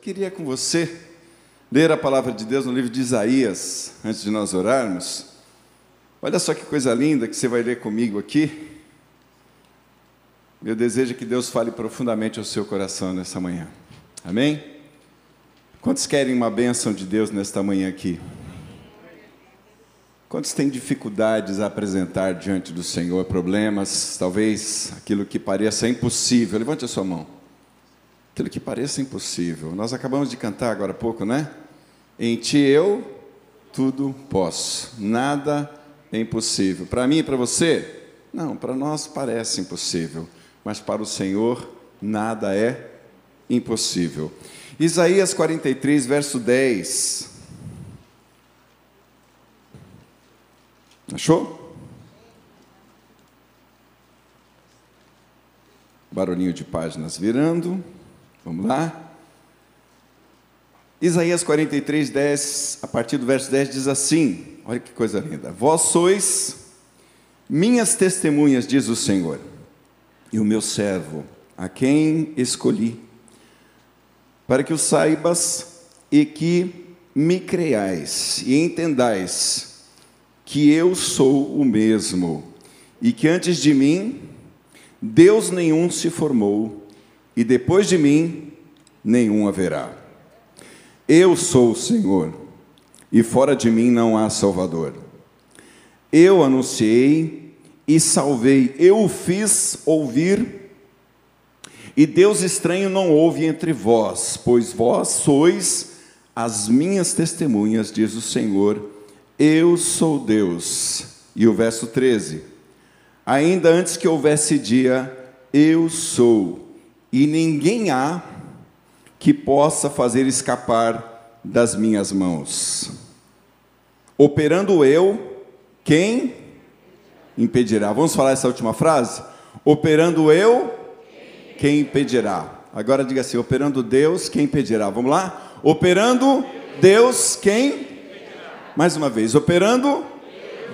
queria com você ler a palavra de Deus no livro de Isaías, antes de nós orarmos. Olha só que coisa linda que você vai ler comigo aqui. Meu desejo é que Deus fale profundamente ao seu coração nessa manhã. Amém? Quantos querem uma bênção de Deus nesta manhã aqui? Quantos têm dificuldades a apresentar diante do Senhor, problemas, talvez aquilo que pareça impossível? Levante a sua mão. Aquilo que pareça impossível. Nós acabamos de cantar agora há pouco, né? Em ti eu tudo posso, nada é impossível. Para mim e para você? Não, para nós parece impossível, mas para o Senhor nada é impossível. Isaías 43, verso 10. Achou? Barulhinho de páginas virando. Vamos lá. Isaías 43, 10, a partir do verso 10 diz assim: olha que coisa linda. Vós sois minhas testemunhas, diz o Senhor, e o meu servo, a quem escolhi, para que o saibas e que me creiais e entendais que eu sou o mesmo, e que antes de mim Deus nenhum se formou, e depois de mim nenhum haverá. Eu sou o Senhor, e fora de mim não há Salvador. Eu anunciei e salvei, eu o fiz ouvir, e Deus estranho não houve entre vós, pois vós sois as minhas testemunhas, diz o Senhor eu sou Deus. E o verso 13: Ainda antes que houvesse dia, eu sou, e ninguém há que possa fazer escapar das minhas mãos. Operando eu, quem impedirá? Vamos falar essa última frase? Operando eu, quem impedirá? Agora diga assim: operando Deus, quem impedirá? Vamos lá? Operando Deus, quem mais uma vez, operando,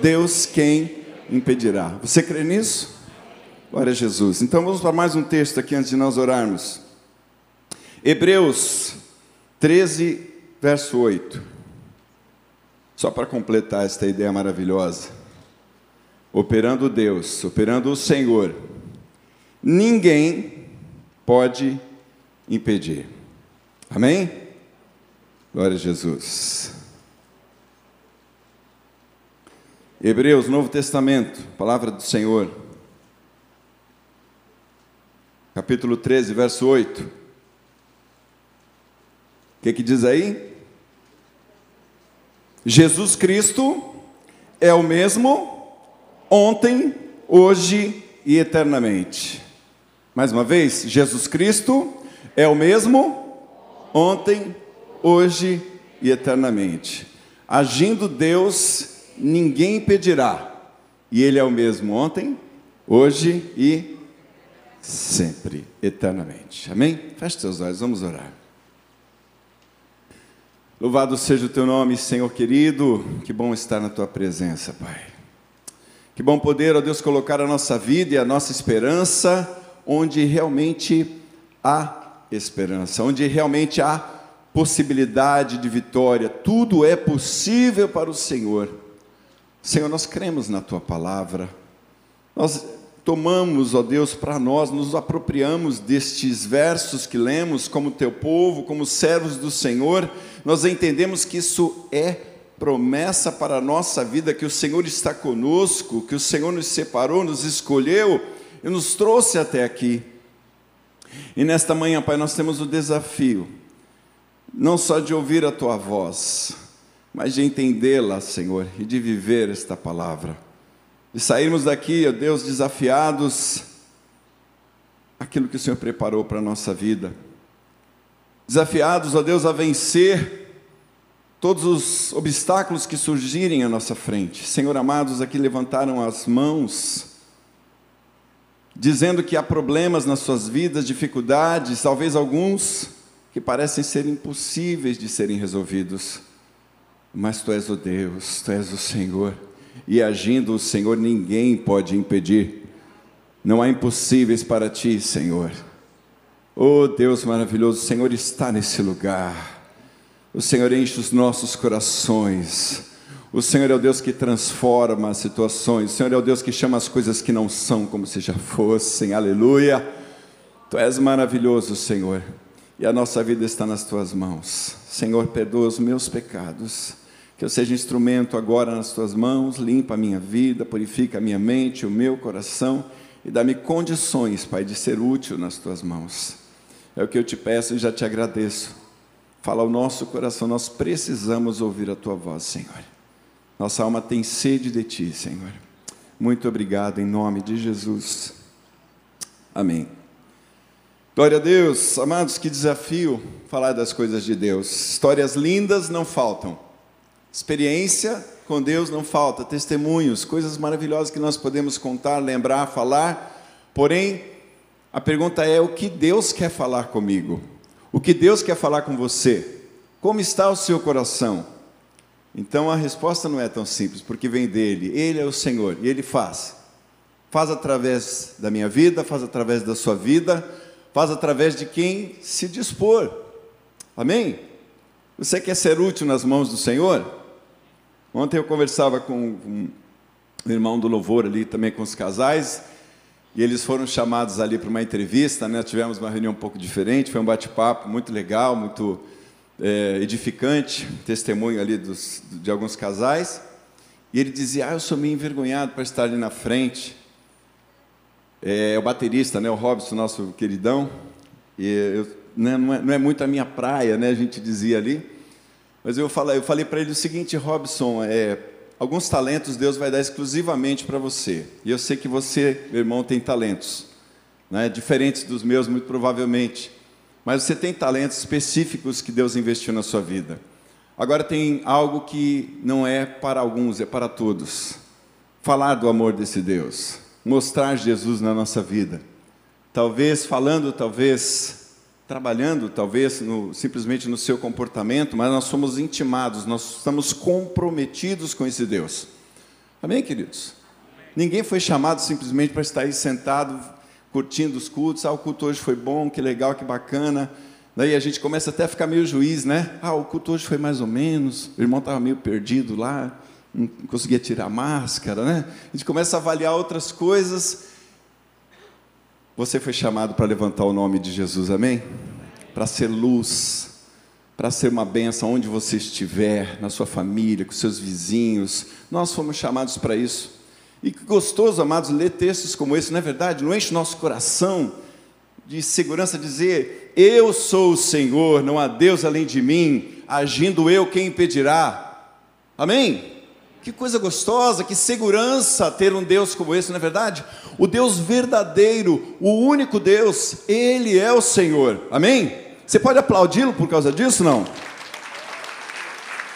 Deus quem impedirá. Você crê nisso? Glória a Jesus. Então vamos para mais um texto aqui antes de nós orarmos. Hebreus 13, verso 8. Só para completar esta ideia maravilhosa. Operando Deus, operando o Senhor, ninguém pode impedir. Amém? Glória a Jesus. Hebreus, Novo Testamento, palavra do Senhor, capítulo 13, verso 8. O que, que diz aí? Jesus Cristo é o mesmo ontem, hoje e eternamente. Mais uma vez, Jesus Cristo é o mesmo ontem, hoje e eternamente. Agindo Deus ninguém impedirá. E Ele é o mesmo ontem, hoje e sempre, eternamente. Amém? Feche seus olhos, vamos orar. Louvado seja o teu nome, Senhor querido. Que bom estar na tua presença, Pai. Que bom poder, ó Deus, colocar a nossa vida e a nossa esperança onde realmente há esperança, onde realmente há possibilidade de vitória. Tudo é possível para o Senhor Senhor, nós cremos na tua palavra, nós tomamos, ó Deus, para nós, nos apropriamos destes versos que lemos como teu povo, como servos do Senhor, nós entendemos que isso é promessa para a nossa vida, que o Senhor está conosco, que o Senhor nos separou, nos escolheu e nos trouxe até aqui. E nesta manhã, Pai, nós temos o desafio, não só de ouvir a tua voz, mas de entendê-la, Senhor, e de viver esta palavra. De sairmos daqui, ó Deus, desafiados aquilo que o Senhor preparou para a nossa vida. Desafiados, ó Deus, a vencer todos os obstáculos que surgirem à nossa frente. Senhor amados, aqui levantaram as mãos, dizendo que há problemas nas suas vidas, dificuldades, talvez alguns que parecem ser impossíveis de serem resolvidos mas tu és o Deus, tu és o Senhor, e agindo o Senhor, ninguém pode impedir. Não há impossíveis para ti, Senhor. Oh Deus maravilhoso, o Senhor está nesse lugar. O Senhor enche os nossos corações. O Senhor é o Deus que transforma as situações. O Senhor é o Deus que chama as coisas que não são como se já fossem. Aleluia. Tu és maravilhoso, Senhor. E a nossa vida está nas tuas mãos. Senhor, perdoa os meus pecados. Que eu seja instrumento agora nas tuas mãos, limpa a minha vida, purifica a minha mente, o meu coração e dá-me condições, Pai, de ser útil nas tuas mãos. É o que eu te peço e já te agradeço. Fala ao nosso coração, nós precisamos ouvir a tua voz, Senhor. Nossa alma tem sede de ti, Senhor. Muito obrigado em nome de Jesus. Amém. Glória a Deus, amados, que desafio falar das coisas de Deus. Histórias lindas não faltam, experiência com Deus não falta, testemunhos, coisas maravilhosas que nós podemos contar, lembrar, falar. Porém, a pergunta é: o que Deus quer falar comigo? O que Deus quer falar com você? Como está o seu coração? Então a resposta não é tão simples, porque vem dele. Ele é o Senhor e ele faz. Faz através da minha vida, faz através da sua vida, faz através de quem se dispor. Amém? Você quer ser útil nas mãos do Senhor? Ontem eu conversava com, o irmão do louvor ali, também com os casais, e eles foram chamados ali para uma entrevista, né? tivemos uma reunião um pouco diferente, foi um bate-papo muito legal, muito é, edificante, testemunho ali dos, de alguns casais. E ele dizia: Ah, eu sou meio envergonhado para estar ali na frente. É, é o baterista, né, o Robson, nosso queridão. E eu, né, não, é, não é muito a minha praia, né, a gente dizia ali. Mas eu falei, eu falei para ele o seguinte, Robson, é, alguns talentos Deus vai dar exclusivamente para você. E eu sei que você, meu irmão, tem talentos, né? diferentes dos meus, muito provavelmente. Mas você tem talentos específicos que Deus investiu na sua vida. Agora tem algo que não é para alguns, é para todos. Falar do amor desse Deus, mostrar Jesus na nossa vida. Talvez falando, talvez trabalhando talvez no, simplesmente no seu comportamento, mas nós somos intimados, nós estamos comprometidos com esse Deus. Amém, queridos? Ninguém foi chamado simplesmente para estar aí sentado, curtindo os cultos. Ah, o culto hoje foi bom, que legal, que bacana. Daí a gente começa até a ficar meio juiz, né? Ah, o culto hoje foi mais ou menos, o irmão estava meio perdido lá, não conseguia tirar a máscara, né? A gente começa a avaliar outras coisas você foi chamado para levantar o nome de Jesus, amém? Para ser luz, para ser uma benção onde você estiver, na sua família, com seus vizinhos. Nós fomos chamados para isso. E que gostoso, amados, ler textos como esse, não é verdade? Não enche o nosso coração de segurança dizer: Eu sou o Senhor, não há Deus além de mim, agindo eu, quem impedirá? Amém? Que coisa gostosa, que segurança ter um Deus como esse, não é verdade? O Deus verdadeiro, o único Deus, Ele é o Senhor. Amém? Você pode aplaudi-lo por causa disso, não?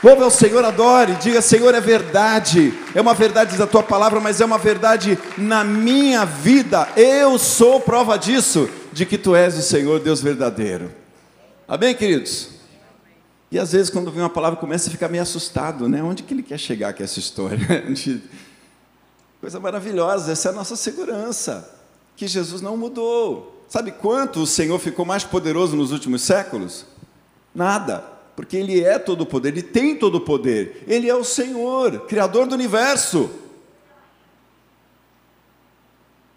Louve ao Senhor, adore, diga: Senhor, é verdade, é uma verdade da tua palavra, mas é uma verdade na minha vida. Eu sou prova disso, de que tu és o Senhor, Deus verdadeiro. Amém, queridos? E às vezes, quando vem uma palavra, começa a ficar meio assustado, né? Onde que ele quer chegar com essa história? Coisa maravilhosa, essa é a nossa segurança, que Jesus não mudou. Sabe quanto o Senhor ficou mais poderoso nos últimos séculos? Nada, porque Ele é todo o poder, Ele tem todo o poder, Ele é o Senhor, Criador do universo.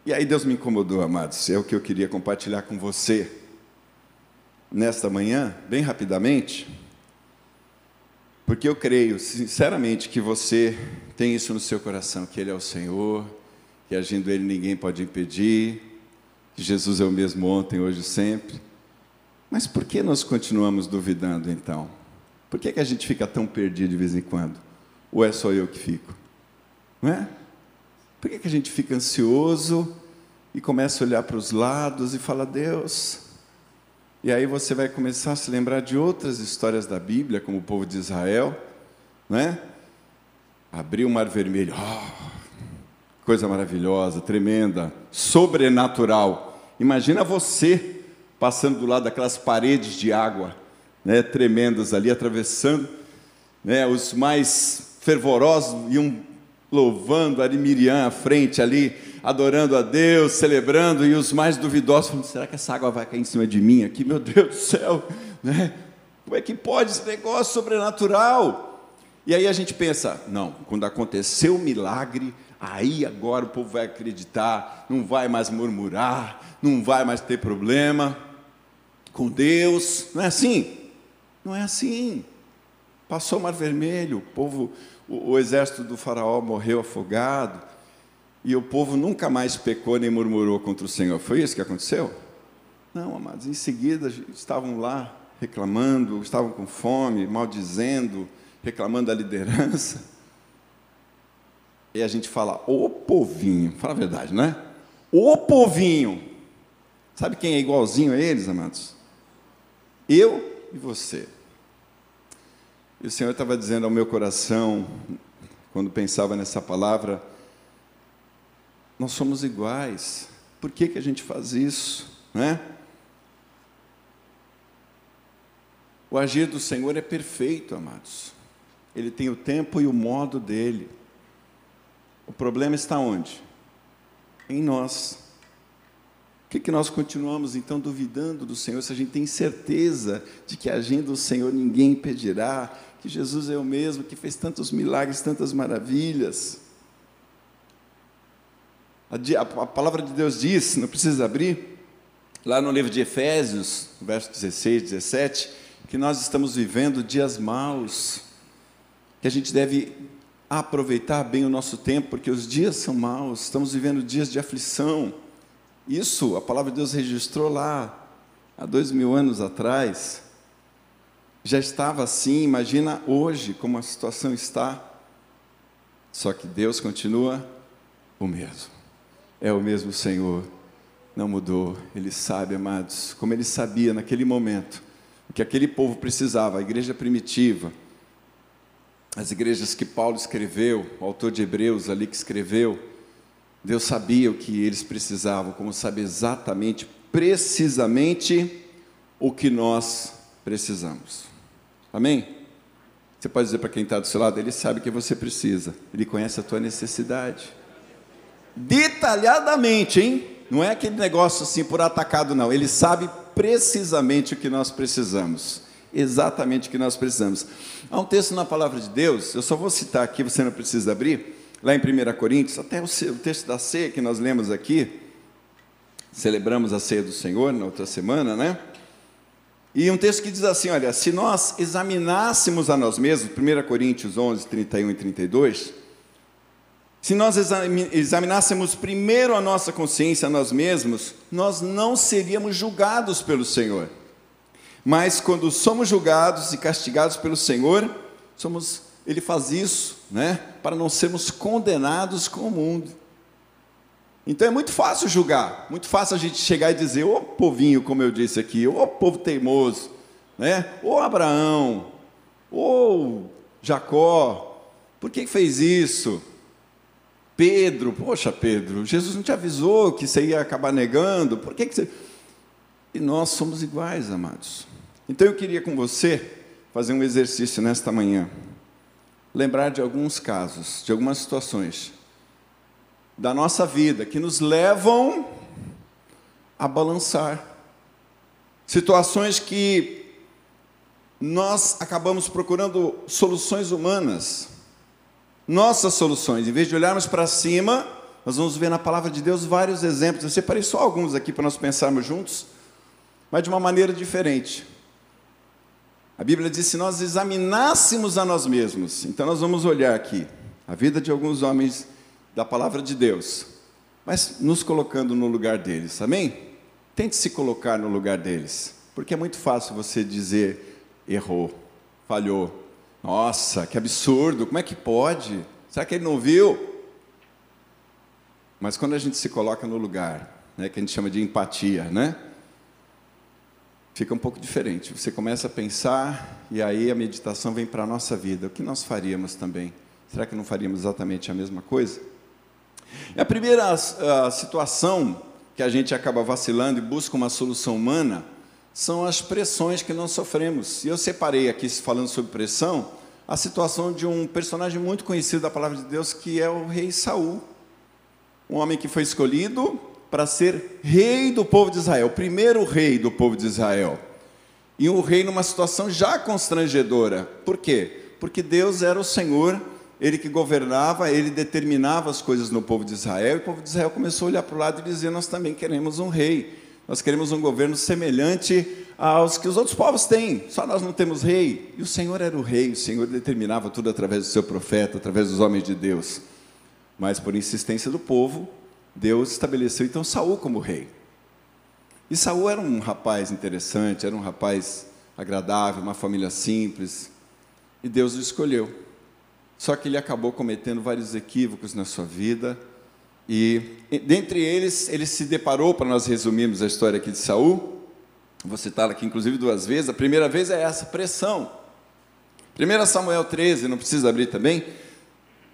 E aí Deus me incomodou, amados, é o que eu queria compartilhar com você nesta manhã, bem rapidamente. Porque eu creio, sinceramente, que você tem isso no seu coração, que Ele é o Senhor, que agindo Ele ninguém pode impedir, que Jesus é o mesmo ontem, hoje e sempre. Mas por que nós continuamos duvidando então? Por que, que a gente fica tão perdido de vez em quando? Ou é só eu que fico? Não é? Por que, que a gente fica ansioso e começa a olhar para os lados e fala, Deus, e aí você vai começar a se lembrar de outras histórias da Bíblia, como o povo de Israel, né? Abriu o mar vermelho, oh, coisa maravilhosa, tremenda, sobrenatural. Imagina você passando do lado daquelas paredes de água, né, tremendas ali, atravessando, né, os mais fervorosos iam louvando ali Miriam à frente ali, adorando a Deus, celebrando, e os mais duvidosos falando: será que essa água vai cair em cima de mim aqui? Meu Deus do céu, né? Como é que pode esse negócio sobrenatural? E aí a gente pensa: não, quando aconteceu o milagre, aí agora o povo vai acreditar, não vai mais murmurar, não vai mais ter problema com Deus. Não é assim? Não é assim. Passou o Mar Vermelho, o povo, o, o exército do faraó morreu afogado, e o povo nunca mais pecou nem murmurou contra o Senhor. Foi isso que aconteceu? Não, amados, em seguida estavam lá reclamando, estavam com fome, maldizendo, reclamando da liderança. E a gente fala, o povinho, fala a verdade, não é? O povinho. Sabe quem é igualzinho a eles, amados? Eu e você. E o Senhor estava dizendo ao meu coração, quando pensava nessa palavra, nós somos iguais. Por que, que a gente faz isso? Né? O agir do Senhor é perfeito, amados. Ele tem o tempo e o modo dele. O problema está onde? Em nós. Por que, que nós continuamos então duvidando do Senhor se a gente tem certeza de que agindo o Senhor ninguém impedirá, que Jesus é o mesmo, que fez tantos milagres, tantas maravilhas. A, palavra de Deus diz, não precisa abrir, lá no livro de Efésios, verso 16, 17, que nós estamos vivendo dias maus, que a gente deve aproveitar bem o nosso tempo, porque os dias são maus, estamos vivendo dias de aflição. Isso a palavra de Deus registrou lá, há dois mil anos atrás já estava assim, imagina hoje como a situação está. Só que Deus continua o mesmo. É o mesmo Senhor, não mudou. Ele sabe, amados, como ele sabia naquele momento o que aquele povo precisava, a igreja primitiva, as igrejas que Paulo escreveu, o autor de Hebreus ali que escreveu, Deus sabia o que eles precisavam, como sabe exatamente, precisamente o que nós precisamos. Amém? Você pode dizer para quem está do seu lado, ele sabe o que você precisa, ele conhece a tua necessidade. Detalhadamente, hein? Não é aquele negócio assim por atacado, não. Ele sabe precisamente o que nós precisamos. Exatamente o que nós precisamos. Há um texto na palavra de Deus, eu só vou citar aqui, você não precisa abrir, lá em 1 Coríntios, até o texto da ceia que nós lemos aqui, celebramos a ceia do Senhor na outra semana, né? E um texto que diz assim: olha, se nós examinássemos a nós mesmos, 1 Coríntios 11, 31 e 32, se nós examinássemos primeiro a nossa consciência nós mesmos, nós não seríamos julgados pelo Senhor. Mas quando somos julgados e castigados pelo Senhor, somos, Ele faz isso, né, para não sermos condenados com o mundo. Então é muito fácil julgar, muito fácil a gente chegar e dizer, ô povinho, como eu disse aqui, ô povo teimoso, né? ô Abraão, ô Jacó, por que fez isso? Pedro, poxa Pedro, Jesus não te avisou que você ia acabar negando, por que, que você. E nós somos iguais, amados. Então eu queria com você fazer um exercício nesta manhã, lembrar de alguns casos, de algumas situações da nossa vida que nos levam a balançar. Situações que nós acabamos procurando soluções humanas, nossas soluções. Em vez de olharmos para cima, nós vamos ver na palavra de Deus vários exemplos. Eu separei só alguns aqui para nós pensarmos juntos, mas de uma maneira diferente. A Bíblia diz: se nós examinássemos a nós mesmos, então nós vamos olhar aqui a vida de alguns homens da palavra de Deus, mas nos colocando no lugar deles, amém? Tente se colocar no lugar deles, porque é muito fácil você dizer errou, falhou. Nossa, que absurdo, como é que pode? Será que ele não viu? Mas quando a gente se coloca no lugar, né, que a gente chama de empatia, né? Fica um pouco diferente. Você começa a pensar e aí a meditação vem para a nossa vida. O que nós faríamos também? Será que não faríamos exatamente a mesma coisa? E a primeira a situação que a gente acaba vacilando e busca uma solução humana são as pressões que nós sofremos. E eu separei aqui, falando sobre pressão, a situação de um personagem muito conhecido da palavra de Deus, que é o rei Saul. um homem que foi escolhido para ser rei do povo de Israel, primeiro rei do povo de Israel. E um rei numa situação já constrangedora. Por quê? Porque Deus era o Senhor, ele que governava, ele determinava as coisas no povo de Israel, e o povo de Israel começou a olhar para o lado e dizer: Nós também queremos um rei, nós queremos um governo semelhante aos que os outros povos têm, só nós não temos rei. E o Senhor era o rei, o Senhor determinava tudo através do seu profeta, através dos homens de Deus. Mas por insistência do povo, Deus estabeleceu então Saul como rei. E Saul era um rapaz interessante, era um rapaz agradável, uma família simples, e Deus o escolheu. Só que ele acabou cometendo vários equívocos na sua vida, e dentre eles, ele se deparou, para nós resumirmos a história aqui de Saul, vou citar aqui inclusive duas vezes, a primeira vez é essa, pressão. 1 Samuel 13, não precisa abrir também,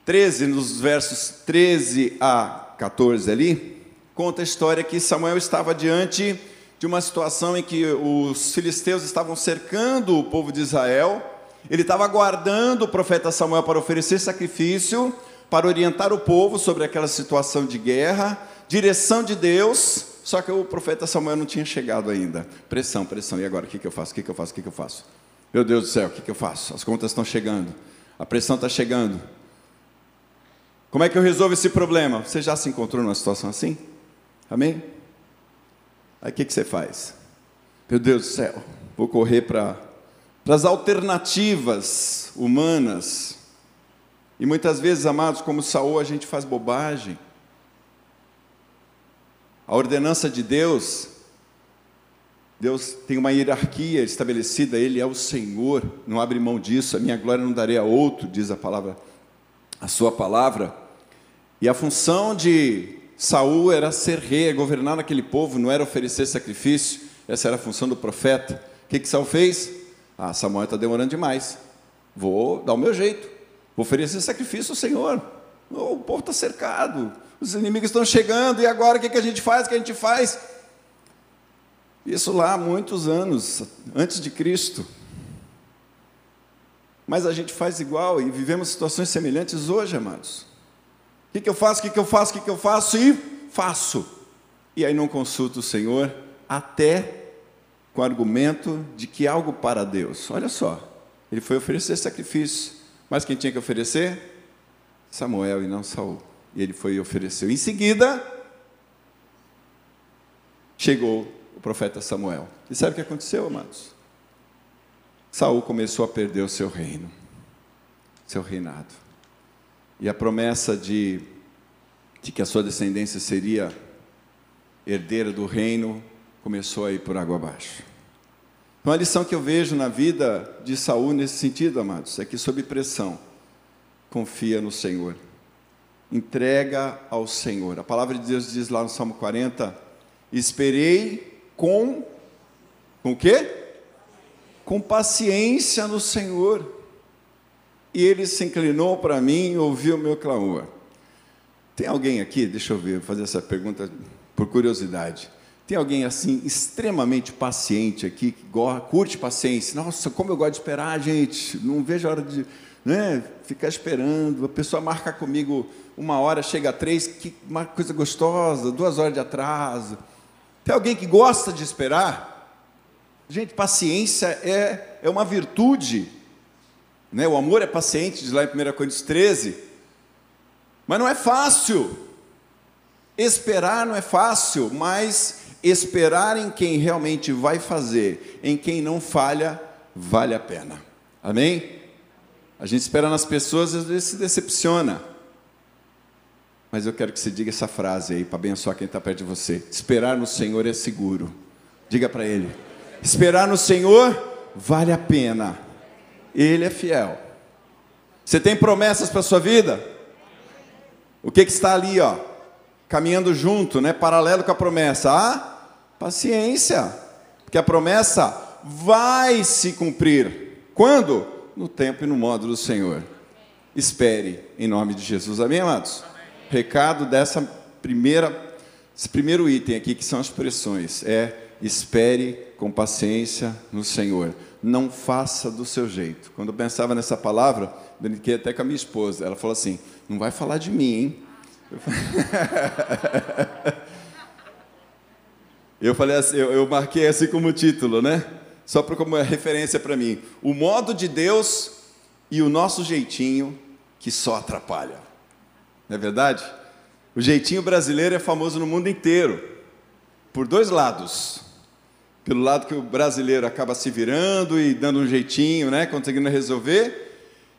13, nos versos 13 a 14 ali, conta a história que Samuel estava diante de uma situação em que os filisteus estavam cercando o povo de Israel, ele estava aguardando o profeta Samuel para oferecer sacrifício, para orientar o povo sobre aquela situação de guerra, direção de Deus, só que o profeta Samuel não tinha chegado ainda. Pressão, pressão, e agora o que, eu faço? O que, eu faço? O que, eu faço? Meu Deus do céu, o que, eu faço? As contas estão chegando, a pressão está chegando. Como é que eu resolvo esse problema? Você já se encontrou numa situação assim? Amém? Aí o que você faz? Meu Deus do céu, vou correr para as alternativas humanas. E muitas vezes, amados, como Saul, a gente faz bobagem. A ordenança de Deus, Deus tem uma hierarquia estabelecida, Ele é o Senhor, não abre mão disso, a minha glória não darei a outro, diz a palavra a sua palavra. E a função de Saul era ser rei, governar naquele povo, não era oferecer sacrifício. Essa era a função do profeta. O que, que Saul fez? Ah, Samuel está demorando demais. Vou dar o meu jeito. Oferecer sacrifício ao Senhor. O povo está cercado. Os inimigos estão chegando. E agora o que, que a gente faz? O que a gente faz? Isso lá há muitos anos, antes de Cristo mas a gente faz igual e vivemos situações semelhantes hoje, amados. O que, que eu faço? O que, que eu faço? O que, que eu faço? E faço. E aí não consulto o Senhor, até com o argumento de que algo para Deus. Olha só, ele foi oferecer sacrifício, mas quem tinha que oferecer? Samuel e não Saul. E ele foi e ofereceu. Em seguida, chegou o profeta Samuel. E sabe o que aconteceu, amados? Saul começou a perder o seu reino, seu reinado. E a promessa de, de que a sua descendência seria herdeira do reino começou a ir por água abaixo. Então a lição que eu vejo na vida de Saul nesse sentido, amados, é que sob pressão, confia no Senhor. Entrega ao Senhor. A palavra de Deus diz lá no Salmo 40: Esperei com com quê? com paciência no Senhor. E ele se inclinou para mim e ouviu o meu clamor. Tem alguém aqui, deixa eu ver, vou fazer essa pergunta por curiosidade. Tem alguém assim, extremamente paciente aqui, que curte paciência? Nossa, como eu gosto de esperar, gente. Não vejo a hora de né, ficar esperando. A pessoa marca comigo uma hora, chega a três, que uma coisa gostosa, duas horas de atraso. Tem alguém que gosta de esperar? Gente, paciência é, é uma virtude. Né? O amor é paciente, diz lá em 1 Coríntios 13. Mas não é fácil. Esperar não é fácil, mas esperar em quem realmente vai fazer, em quem não falha, vale a pena. Amém? A gente espera nas pessoas e às vezes se decepciona. Mas eu quero que você diga essa frase aí para abençoar quem está perto de você. Esperar no Senhor é seguro. Diga para ele. Esperar no Senhor vale a pena. Ele é fiel. Você tem promessas para a sua vida? O que, que está ali, ó? Caminhando junto, né? Paralelo com a promessa. Ah, paciência. Porque a promessa vai se cumprir. Quando? No tempo e no modo do Senhor. Espere em nome de Jesus. Amém, amados? Amém. Recado dessa primeira, esse primeiro item aqui, que são as pressões, é espere com paciência no Senhor. Não faça do seu jeito. Quando eu pensava nessa palavra, brinquei até com a minha esposa. Ela falou assim: não vai falar de mim, hein? Eu falei assim, eu, eu marquei assim como título, né? Só para como referência para mim. O modo de Deus e o nosso jeitinho que só atrapalha. Não é verdade? O jeitinho brasileiro é famoso no mundo inteiro, por dois lados. Pelo lado que o brasileiro acaba se virando e dando um jeitinho, né, conseguindo resolver,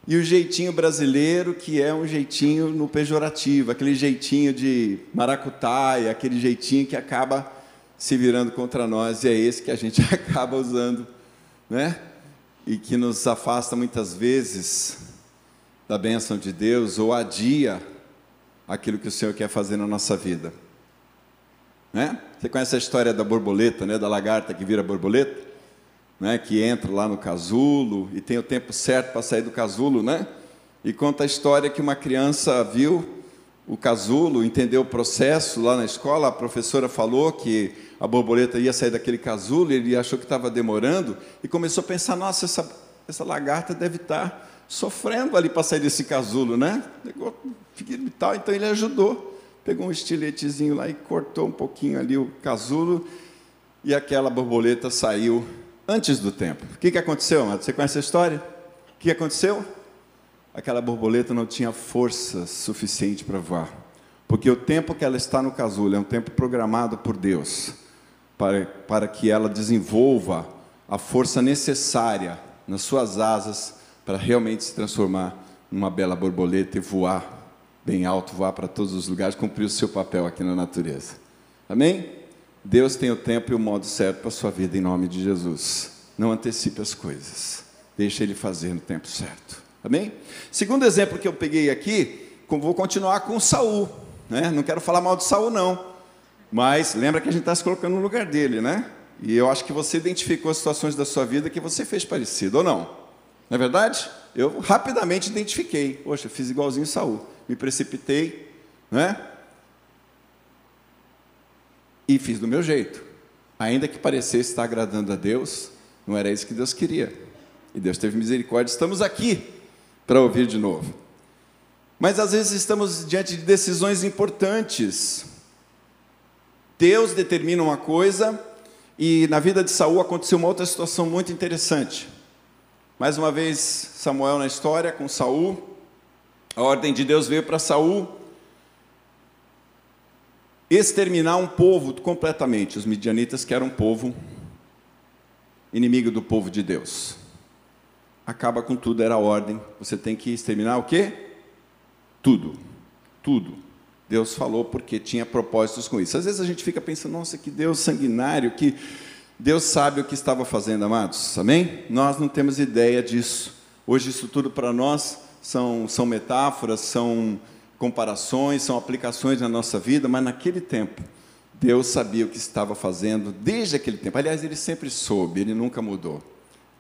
e o jeitinho brasileiro, que é um jeitinho no pejorativo, aquele jeitinho de maracutaia, aquele jeitinho que acaba se virando contra nós, e é esse que a gente acaba usando, né? E que nos afasta muitas vezes da bênção de Deus ou adia aquilo que o Senhor quer fazer na nossa vida. Né? Você conhece a história da borboleta, né? da lagarta que vira borboleta? Né? Que entra lá no casulo e tem o tempo certo para sair do casulo, né? E conta a história que uma criança viu o casulo, entendeu o processo lá na escola, a professora falou que a borboleta ia sair daquele casulo, ele achou que estava demorando, e começou a pensar, nossa, essa, essa lagarta deve estar sofrendo ali para sair desse casulo, né? Então ele ajudou, pegou um estiletezinho lá e cortou um pouquinho ali o casulo, e aquela borboleta saiu antes do tempo. O que, que aconteceu? Você conhece a história? O que aconteceu? Aquela borboleta não tinha força suficiente para voar. Porque o tempo que ela está no casulo é um tempo programado por Deus para, para que ela desenvolva a força necessária nas suas asas para realmente se transformar numa bela borboleta e voar bem alto, voar para todos os lugares, cumprir o seu papel aqui na natureza. Amém? Deus tem o tempo e o modo certo para a sua vida em nome de Jesus. Não antecipe as coisas. Deixe Ele fazer no tempo certo. Amém? Segundo exemplo que eu peguei aqui, vou continuar com Saul. Né? Não quero falar mal de Saul, não. Mas lembra que a gente está se colocando no lugar dele, né? E eu acho que você identificou situações da sua vida que você fez parecido, ou não? Não é verdade? Eu rapidamente identifiquei. Poxa, fiz igualzinho Saul. Me precipitei, né? E fiz do meu jeito. Ainda que parecesse estar agradando a Deus, não era isso que Deus queria. E Deus teve misericórdia. Estamos aqui para ouvir de novo. Mas às vezes estamos diante de decisões importantes. Deus determina uma coisa e na vida de Saul aconteceu uma outra situação muito interessante. Mais uma vez Samuel na história com Saul. A ordem de Deus veio para Saul exterminar um povo completamente, os midianitas que eram um povo inimigo do povo de Deus acaba com tudo, era a ordem. Você tem que exterminar o quê? Tudo. Tudo. Deus falou porque tinha propósitos com isso. Às vezes a gente fica pensando, nossa, que Deus sanguinário, que Deus sabe o que estava fazendo, amados. Amém? Nós não temos ideia disso. Hoje isso tudo para nós são, são metáforas, são comparações, são aplicações na nossa vida, mas naquele tempo, Deus sabia o que estava fazendo desde aquele tempo. Aliás, ele sempre soube, ele nunca mudou.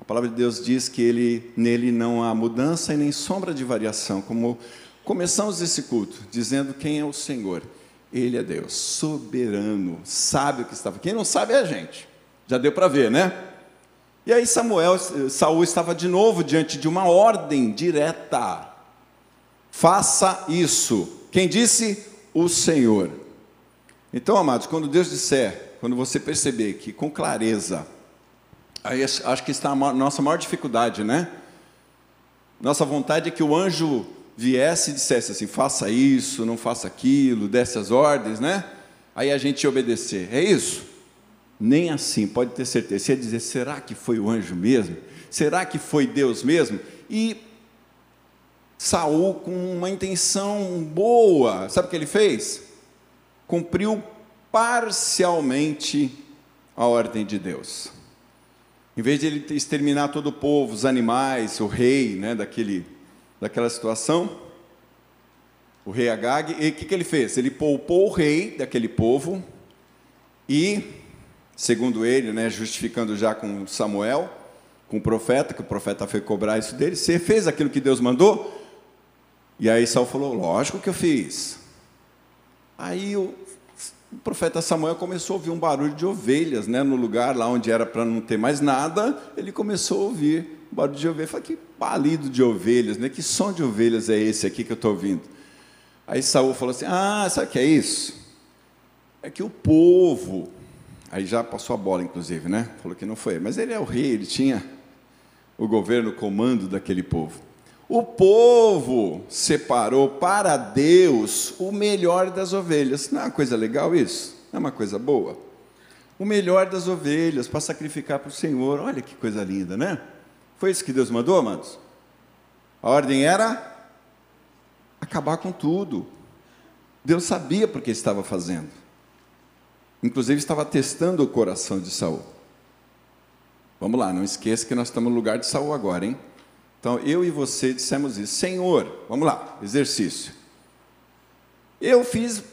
A palavra de Deus diz que ele, nele não há mudança e nem sombra de variação, como começamos esse culto, dizendo quem é o Senhor. Ele é Deus, soberano, sabe o que estava. Quem não sabe é a gente. Já deu para ver, né? E aí Samuel, Saul estava de novo diante de uma ordem direta. Faça isso. Quem disse? O Senhor. Então, amados, quando Deus disser, quando você perceber que com clareza Aí acho que está a nossa maior dificuldade, né? Nossa vontade é que o anjo viesse e dissesse assim: faça isso, não faça aquilo, desse as ordens, né? Aí a gente obedecer. É isso? Nem assim, pode ter certeza. Você ia dizer: será que foi o anjo mesmo? Será que foi Deus mesmo? E Saul, com uma intenção boa, sabe o que ele fez? Cumpriu parcialmente a ordem de Deus. Em vez de ele exterminar todo o povo, os animais, o rei, né, daquele, daquela situação, o rei Agag, e o que, que ele fez? Ele poupou o rei daquele povo e, segundo ele, né, justificando já com Samuel, com o profeta, que o profeta foi cobrar isso dele, você fez aquilo que Deus mandou? E aí Saul falou, lógico que eu fiz. Aí o o profeta Samuel começou a ouvir um barulho de ovelhas, né, no lugar lá onde era para não ter mais nada, ele começou a ouvir um barulho de ovelhas. Falei, que balido de ovelhas, né? Que som de ovelhas é esse aqui que eu estou ouvindo? Aí Saul falou assim: Ah, sabe o que é isso? É que o povo, aí já passou a bola, inclusive, né? Falou que não foi, mas ele é o rei, ele tinha o governo, o comando daquele povo. O povo separou para Deus o melhor das ovelhas. Não é uma coisa legal isso? Não é uma coisa boa? O melhor das ovelhas para sacrificar para o Senhor. Olha que coisa linda, né? Foi isso que Deus mandou, amados? A ordem era acabar com tudo. Deus sabia porque estava fazendo. Inclusive estava testando o coração de Saul. Vamos lá, não esqueça que nós estamos no lugar de Saul agora, hein? Então eu e você dissemos isso. Senhor, vamos lá, exercício. Eu fiz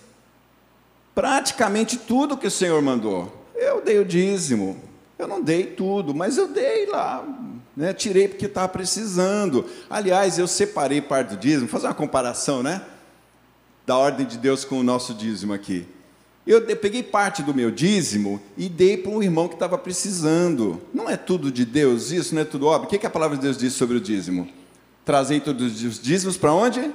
praticamente tudo que o Senhor mandou. Eu dei o dízimo. Eu não dei tudo, mas eu dei lá. Né? Tirei porque estava precisando. Aliás, eu separei parte do dízimo, vou fazer uma comparação, né? Da ordem de Deus com o nosso dízimo aqui. Eu peguei parte do meu dízimo e dei para um irmão que estava precisando. Não é tudo de Deus isso, não é tudo óbvio. O que, que a palavra de Deus diz sobre o dízimo? Trazei todos os dízimos para onde?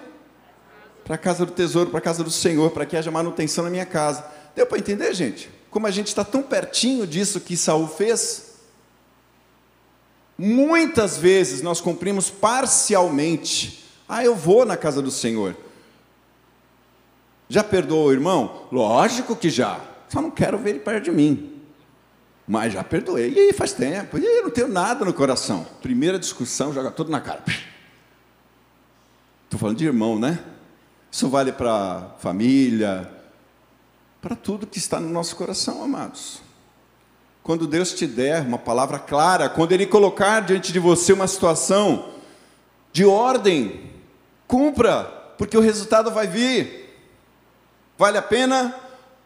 Para a casa do tesouro, para a casa do Senhor, para que haja manutenção na minha casa. Deu para entender, gente? Como a gente está tão pertinho disso que Saul fez? Muitas vezes nós cumprimos parcialmente. Ah, eu vou na casa do Senhor. Já perdoou o irmão? Lógico que já. Só não quero ver ele perto de mim. Mas já perdoei. E aí faz tempo. E aí não tenho nada no coração. Primeira discussão, joga tudo na cara. Estou falando de irmão, né? Isso vale para família, para tudo que está no nosso coração, amados. Quando Deus te der uma palavra clara, quando Ele colocar diante de você uma situação de ordem, cumpra, porque o resultado vai vir. Vale a pena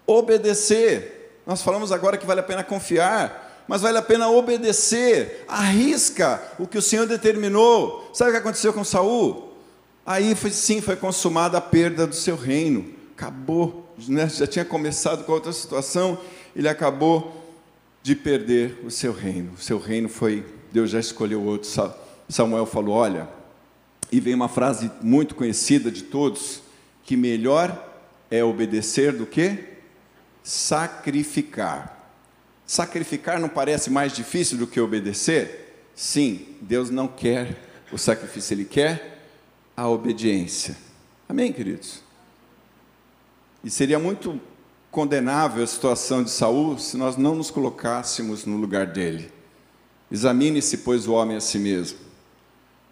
obedecer. Nós falamos agora que vale a pena confiar, mas vale a pena obedecer. Arrisca o que o Senhor determinou. Sabe o que aconteceu com Saul? Aí foi sim, foi consumada a perda do seu reino. Acabou, né? já tinha começado com outra situação, ele acabou de perder o seu reino. O seu reino foi, Deus já escolheu outro. Samuel falou: "Olha, e vem uma frase muito conhecida de todos, que melhor é obedecer do que sacrificar. Sacrificar não parece mais difícil do que obedecer? Sim, Deus não quer o sacrifício, Ele quer a obediência. Amém, queridos? E seria muito condenável a situação de Saul se nós não nos colocássemos no lugar dele. Examine-se, pois, o homem a si mesmo.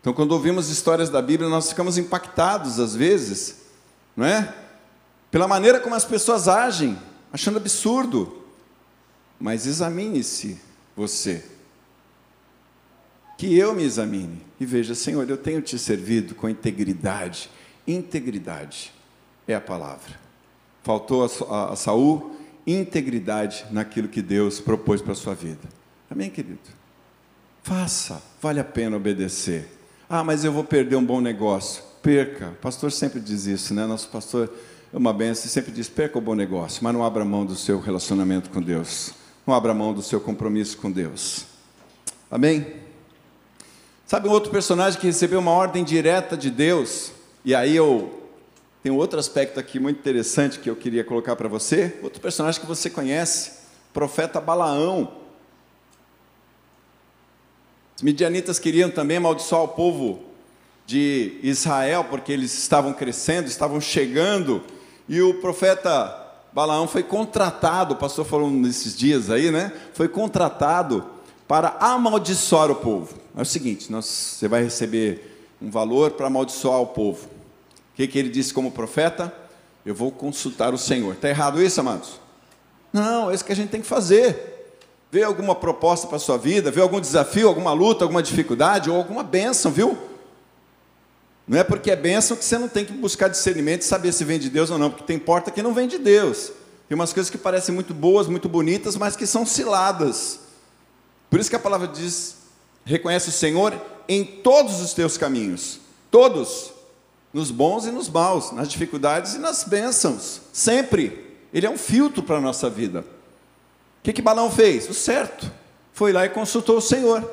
Então, quando ouvimos histórias da Bíblia, nós ficamos impactados às vezes, não é? Pela maneira como as pessoas agem, achando absurdo. Mas examine-se você. Que eu me examine e veja, Senhor, eu tenho te servido com integridade. Integridade é a palavra. Faltou a, a, a Saul integridade naquilo que Deus propôs para a sua vida. Amém, querido? Faça, vale a pena obedecer. Ah, mas eu vou perder um bom negócio. Perca. O pastor sempre diz isso, né? Nosso pastor é uma benção, sempre diz: perca o bom negócio, mas não abra mão do seu relacionamento com Deus, não abra mão do seu compromisso com Deus. Amém? Sabe um outro personagem que recebeu uma ordem direta de Deus? E aí eu tenho outro aspecto aqui muito interessante que eu queria colocar para você. Outro personagem que você conhece, profeta Balaão. Os midianitas queriam também amaldiçoar o povo de Israel, porque eles estavam crescendo, estavam chegando e o profeta Balaão foi contratado, o pastor falou nesses dias aí, né? Foi contratado para amaldiçoar o povo. É o seguinte: nós, você vai receber um valor para amaldiçoar o povo. O que, que ele disse como profeta? Eu vou consultar o Senhor. Está errado isso, amados? Não, é isso que a gente tem que fazer. Vê alguma proposta para a sua vida, vê algum desafio, alguma luta, alguma dificuldade ou alguma bênção, viu? Não é porque é bênção que você não tem que buscar discernimento e saber se vem de Deus ou não, porque tem porta que não vem de Deus. Tem umas coisas que parecem muito boas, muito bonitas, mas que são ciladas. Por isso que a palavra diz: reconhece o Senhor em todos os teus caminhos, todos, nos bons e nos maus, nas dificuldades e nas bênçãos, sempre. Ele é um filtro para a nossa vida. O que, que Balão fez? O certo. Foi lá e consultou o Senhor.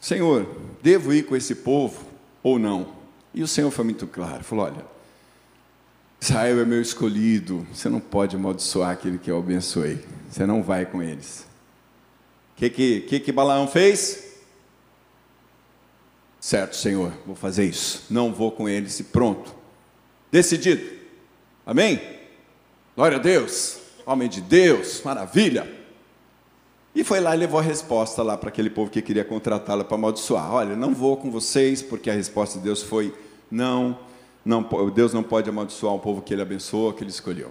Senhor, devo ir com esse povo ou não? E o Senhor foi muito claro, falou: olha, Israel é meu escolhido. Você não pode amaldiçoar aquele que eu abençoei. Você não vai com eles. O que, que, que, que Balaão fez? Certo, Senhor, vou fazer isso. Não vou com eles e pronto. Decidido. Amém? Glória a Deus. Homem de Deus, maravilha. E foi lá e levou a resposta lá para aquele povo que queria contratá-la para amaldiçoar. Olha, não vou com vocês, porque a resposta de Deus foi não, não Deus não pode amaldiçoar um povo que ele abençoou, que ele escolheu.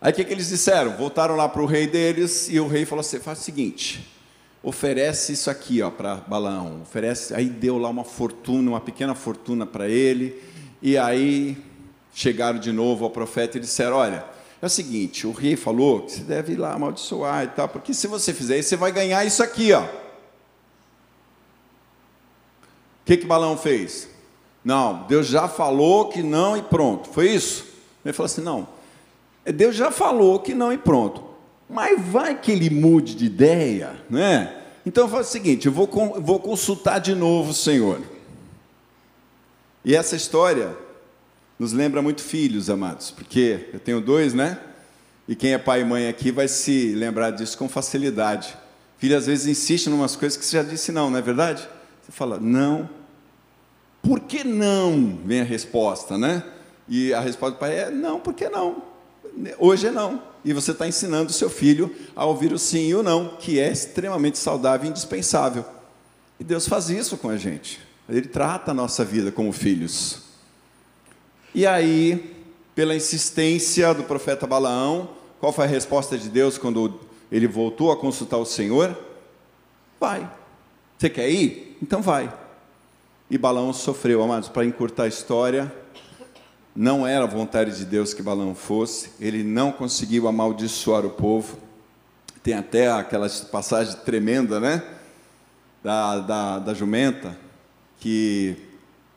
Aí o que, que eles disseram? Voltaram lá para o rei deles e o rei falou assim: faz o seguinte, oferece isso aqui ó, para Balaão, oferece, aí deu lá uma fortuna, uma pequena fortuna para ele, e aí chegaram de novo ao profeta e disseram: olha, é o seguinte, o rei falou que você deve ir lá amaldiçoar e tal, porque se você fizer isso, você vai ganhar isso aqui, ó. O que que Balão fez? Não, Deus já falou que não e pronto. Foi isso? Ele falou assim: não, é, Deus já falou que não e pronto. Mas vai que ele mude de ideia, né? Então faz o seguinte: eu vou, vou consultar de novo o Senhor. E essa história nos lembra muito filhos, amados, porque eu tenho dois, né? E quem é pai e mãe aqui vai se lembrar disso com facilidade. Filho às vezes insiste em umas coisas que você já disse não, não é verdade? Você fala, não. Por que não? Vem a resposta, né? E a resposta do pai é não, por que não? Hoje é não. E você está ensinando o seu filho a ouvir o sim e o não, que é extremamente saudável e indispensável. E Deus faz isso com a gente. Ele trata a nossa vida como filhos. E aí, pela insistência do profeta Balaão, qual foi a resposta de Deus quando ele voltou a consultar o Senhor? Vai. Você quer ir? Então vai. E Balaão sofreu, amados, para encurtar a história, não era a vontade de Deus que Balaão fosse, ele não conseguiu amaldiçoar o povo. Tem até aquela passagem tremenda, né? Da, da, da jumenta, que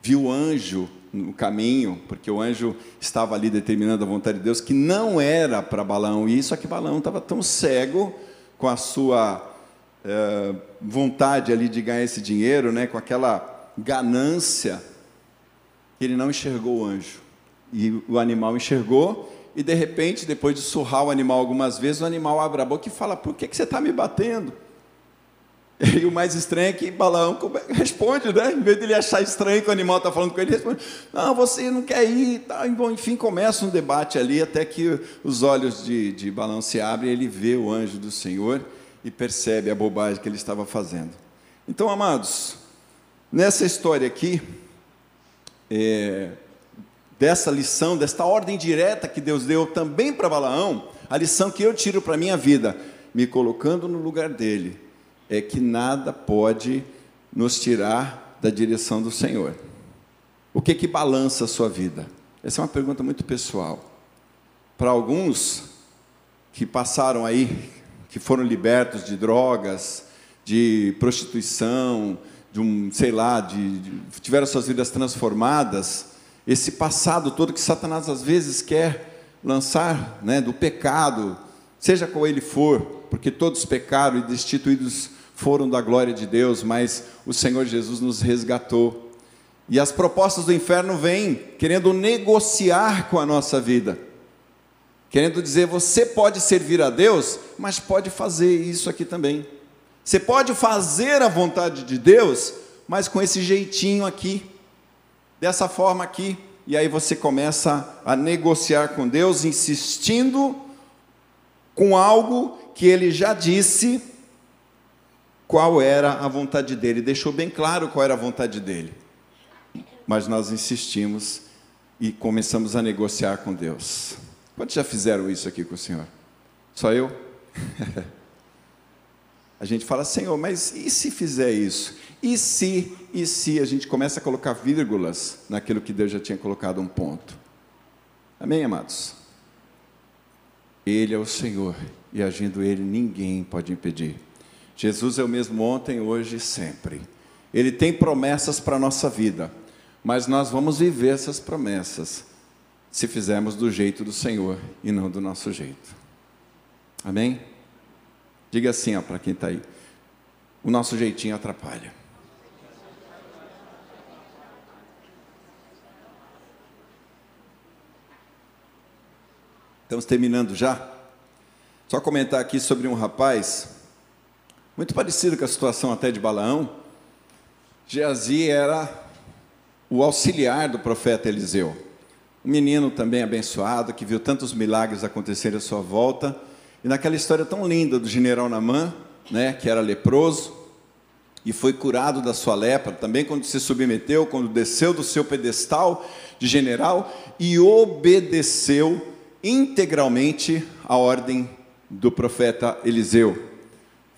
viu o anjo no caminho, porque o anjo estava ali determinando a vontade de Deus, que não era para Balaão ir, só que Balaão estava tão cego com a sua é, vontade ali de ganhar esse dinheiro, né, com aquela ganância, que ele não enxergou o anjo. E o animal enxergou, e de repente, depois de surrar o animal algumas vezes, o animal abre a boca e fala: Por que, que você está me batendo? E o mais estranho é que Balaão responde, né? Em vez de ele achar estranho que o animal está falando com ele, ele responde: Não, você não quer ir. Tá. Enfim, começa um debate ali, até que os olhos de, de Balaão se abrem ele vê o anjo do Senhor e percebe a bobagem que ele estava fazendo. Então, amados, nessa história aqui, é, dessa lição, desta ordem direta que Deus deu também para Balaão, a lição que eu tiro para a minha vida, me colocando no lugar dele é que nada pode nos tirar da direção do Senhor. O que que balança a sua vida? Essa é uma pergunta muito pessoal. Para alguns que passaram aí, que foram libertos de drogas, de prostituição, de um, sei lá, de, de, tiveram suas vidas transformadas, esse passado todo que Satanás às vezes quer lançar, né, do pecado, seja qual ele for, porque todos pecaram e destituídos foram da glória de Deus, mas o Senhor Jesus nos resgatou. E as propostas do inferno vêm querendo negociar com a nossa vida, querendo dizer: você pode servir a Deus, mas pode fazer isso aqui também. Você pode fazer a vontade de Deus, mas com esse jeitinho aqui, dessa forma aqui. E aí você começa a negociar com Deus, insistindo com algo que ele já disse qual era a vontade dele, deixou bem claro qual era a vontade dele. Mas nós insistimos e começamos a negociar com Deus. Quantos já fizeram isso aqui com o Senhor? Só eu? a gente fala, Senhor, mas e se fizer isso? E se, e se a gente começa a colocar vírgulas naquilo que Deus já tinha colocado um ponto? Amém, amados? Ele é o Senhor e agindo Ele ninguém pode impedir. Jesus é o mesmo ontem, hoje e sempre. Ele tem promessas para a nossa vida, mas nós vamos viver essas promessas se fizermos do jeito do Senhor e não do nosso jeito. Amém? Diga assim para quem está aí: o nosso jeitinho atrapalha. Estamos terminando já. Só comentar aqui sobre um rapaz, muito parecido com a situação até de Balaão. Geazi era o auxiliar do profeta Eliseu. Um menino também abençoado, que viu tantos milagres acontecerem à sua volta. E naquela história tão linda do general Namã, né, que era leproso, e foi curado da sua lepra, também quando se submeteu, quando desceu do seu pedestal de general e obedeceu integralmente a ordem do profeta Eliseu.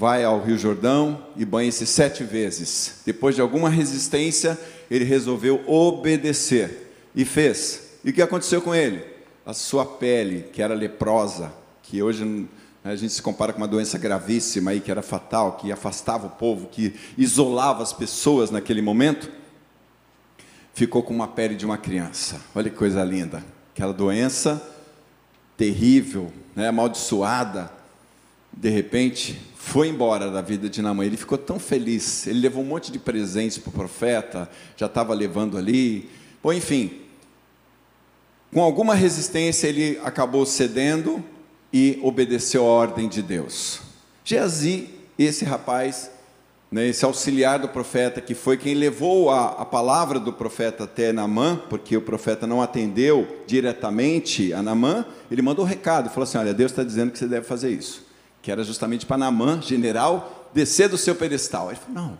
Vai ao Rio Jordão e banha-se sete vezes. Depois de alguma resistência, ele resolveu obedecer e fez. E o que aconteceu com ele? A sua pele, que era leprosa, que hoje né, a gente se compara com uma doença gravíssima aí, que era fatal, que afastava o povo, que isolava as pessoas naquele momento, ficou com uma pele de uma criança. Olha que coisa linda. Aquela doença terrível, né, amaldiçoada, de repente foi embora da vida de Naamã. Ele ficou tão feliz, ele levou um monte de presentes para o profeta, já estava levando ali. Bom, enfim, com alguma resistência ele acabou cedendo e obedeceu a ordem de Deus. Geazi, esse rapaz, né, esse auxiliar do profeta, que foi quem levou a, a palavra do profeta até Namã, porque o profeta não atendeu diretamente a Namã, ele mandou um recado, falou assim, olha, Deus está dizendo que você deve fazer isso, que era justamente para Namã, general, descer do seu pedestal. Ele falou, não,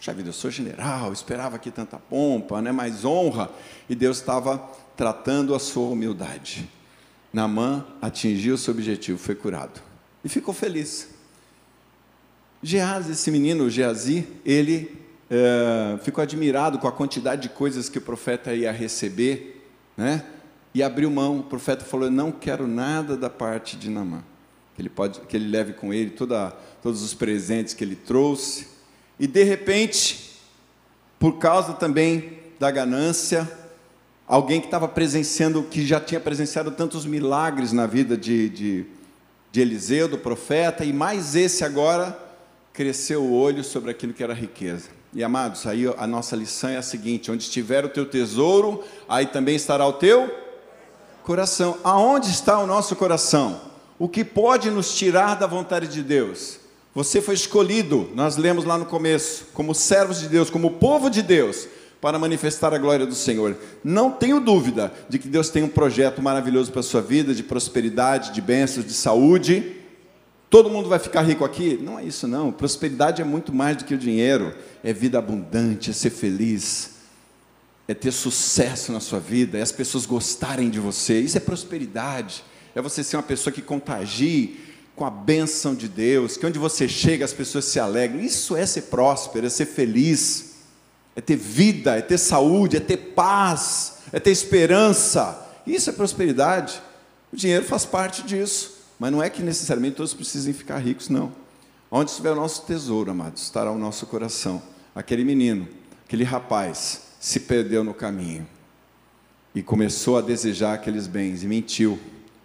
já vida, eu sou general, esperava aqui tanta pompa, né, mais honra, e Deus estava tratando a sua humildade. Namã atingiu o seu objetivo, foi curado, e ficou feliz. Geazi, esse menino, Geazi, ele é, ficou admirado com a quantidade de coisas que o profeta ia receber, né? E abriu mão. O profeta falou: "Não quero nada da parte de Namã. Que ele pode, que ele leve com ele toda, todos os presentes que ele trouxe. E de repente, por causa também da ganância, alguém que estava presenciando, que já tinha presenciado tantos milagres na vida de, de, de Eliseu, do profeta, e mais esse agora cresceu o olho sobre aquilo que era riqueza. E amados, aí a nossa lição é a seguinte: onde estiver o teu tesouro, aí também estará o teu coração. Aonde está o nosso coração? O que pode nos tirar da vontade de Deus? Você foi escolhido, nós lemos lá no começo, como servos de Deus, como povo de Deus, para manifestar a glória do Senhor. Não tenho dúvida de que Deus tem um projeto maravilhoso para a sua vida, de prosperidade, de bênçãos, de saúde Todo mundo vai ficar rico aqui? Não é isso, não. Prosperidade é muito mais do que o dinheiro. É vida abundante, é ser feliz, é ter sucesso na sua vida, é as pessoas gostarem de você. Isso é prosperidade. É você ser uma pessoa que contagie com a bênção de Deus, que onde você chega as pessoas se alegram. Isso é ser próspero, é ser feliz, é ter vida, é ter saúde, é ter paz, é ter esperança. Isso é prosperidade. O dinheiro faz parte disso. Mas não é que necessariamente todos precisem ficar ricos, não. Onde estiver o nosso tesouro, amados, estará o nosso coração. Aquele menino, aquele rapaz, se perdeu no caminho e começou a desejar aqueles bens e mentiu.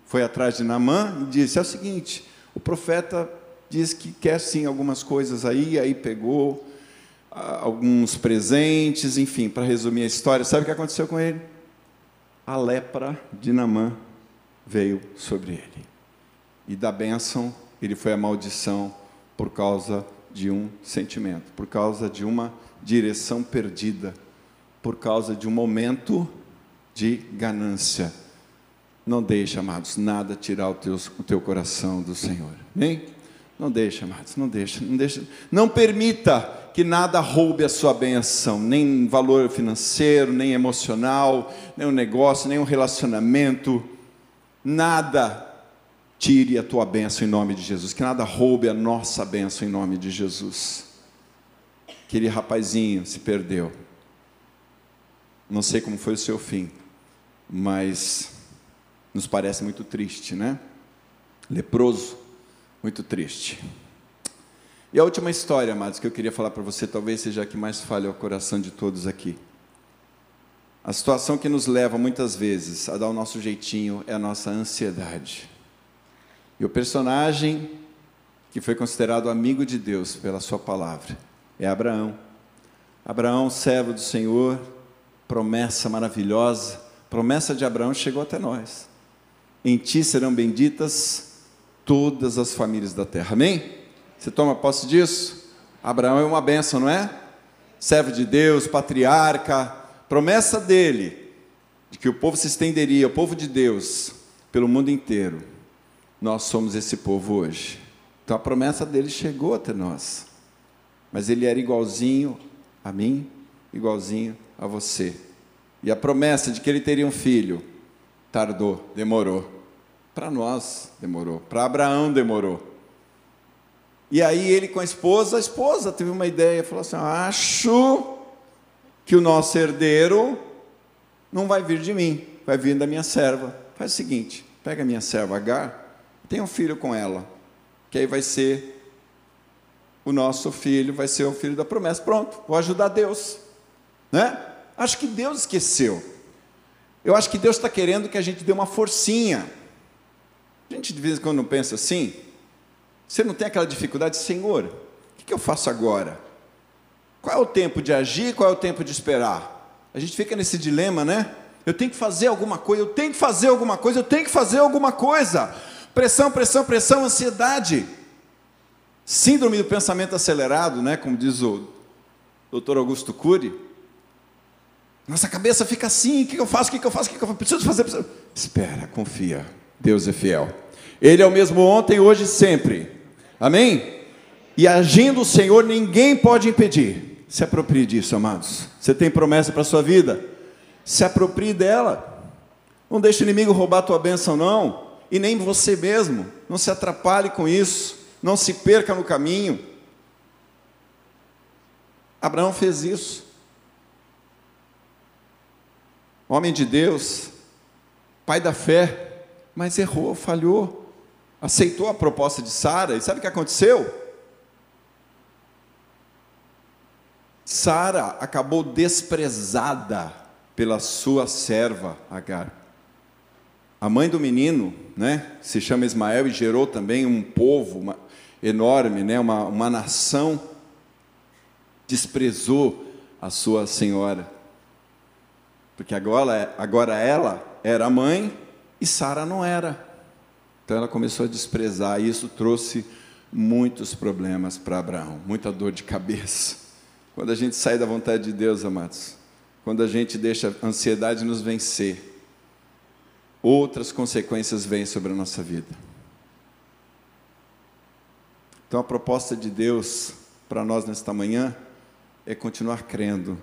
Foi atrás de Naamã e disse: É o seguinte, o profeta diz que quer sim algumas coisas aí, aí pegou alguns presentes, enfim, para resumir a história, sabe o que aconteceu com ele? A lepra de Naamã veio sobre ele e da bênção ele foi a maldição por causa de um sentimento, por causa de uma direção perdida, por causa de um momento de ganância. Não deixe, amados, nada tirar o teu, o teu coração do Senhor. Nem? Não deixe, amados, não deixe, não deixe. Não permita que nada roube a sua benção, nem valor financeiro, nem emocional, nem um negócio, nem um relacionamento. Nada tire a tua bênção em nome de Jesus, que nada roube a nossa bênção em nome de Jesus. Aquele rapazinho se perdeu. Não sei como foi o seu fim, mas nos parece muito triste, né? Leproso, muito triste. E a última história, amados, que eu queria falar para você, talvez seja a que mais fale ao coração de todos aqui. A situação que nos leva muitas vezes a dar o nosso jeitinho é a nossa ansiedade. E o personagem que foi considerado amigo de Deus pela sua palavra é Abraão. Abraão, servo do Senhor, promessa maravilhosa, promessa de Abraão chegou até nós. Em ti serão benditas todas as famílias da terra. Amém? Você toma posse disso? Abraão é uma benção, não é? Servo de Deus, patriarca, promessa dele de que o povo se estenderia, o povo de Deus, pelo mundo inteiro. Nós somos esse povo hoje. Então a promessa dele chegou até nós. Mas ele era igualzinho a mim, igualzinho a você. E a promessa de que ele teria um filho tardou, demorou. Para nós demorou, para Abraão demorou. E aí ele com a esposa, a esposa teve uma ideia, falou assim: "Acho que o nosso herdeiro não vai vir de mim, vai vir da minha serva. Faz o seguinte, pega a minha serva Agar, tem um filho com ela, que aí vai ser o nosso filho, vai ser o filho da promessa. Pronto, vou ajudar Deus. Né? Acho que Deus esqueceu. Eu acho que Deus está querendo que a gente dê uma forcinha. A gente de vez em quando pensa assim. Você não tem aquela dificuldade, Senhor, o que eu faço agora? Qual é o tempo de agir, qual é o tempo de esperar? A gente fica nesse dilema, né? Eu tenho que fazer alguma coisa, eu tenho que fazer alguma coisa, eu tenho que fazer alguma coisa. Pressão, pressão, pressão, ansiedade. Síndrome do pensamento acelerado, né? Como diz o Dr. Augusto Cury. Nossa cabeça fica assim: o que eu faço? O que eu faço? O que eu faço? Preciso fazer. Preciso... Espera, confia. Deus é fiel. Ele é o mesmo ontem, hoje e sempre. Amém? E agindo o Senhor, ninguém pode impedir. Se aproprie disso, amados. Você tem promessa para a sua vida? Se aproprie dela. Não deixe o inimigo roubar a tua bênção, não. E nem você mesmo. Não se atrapalhe com isso não se perca no caminho. Abraão fez isso. Homem de Deus, pai da fé, mas errou, falhou, aceitou a proposta de Sara, e sabe o que aconteceu? Sara acabou desprezada pela sua serva Agar. A mãe do menino, né, se chama Ismael e gerou também um povo, uma, enorme, né? uma, uma nação desprezou a sua senhora. Porque agora, agora ela era mãe e Sara não era. Então ela começou a desprezar, e isso trouxe muitos problemas para Abraão, muita dor de cabeça. Quando a gente sai da vontade de Deus, amados, quando a gente deixa a ansiedade nos vencer, outras consequências vêm sobre a nossa vida. Então a proposta de Deus para nós nesta manhã é continuar crendo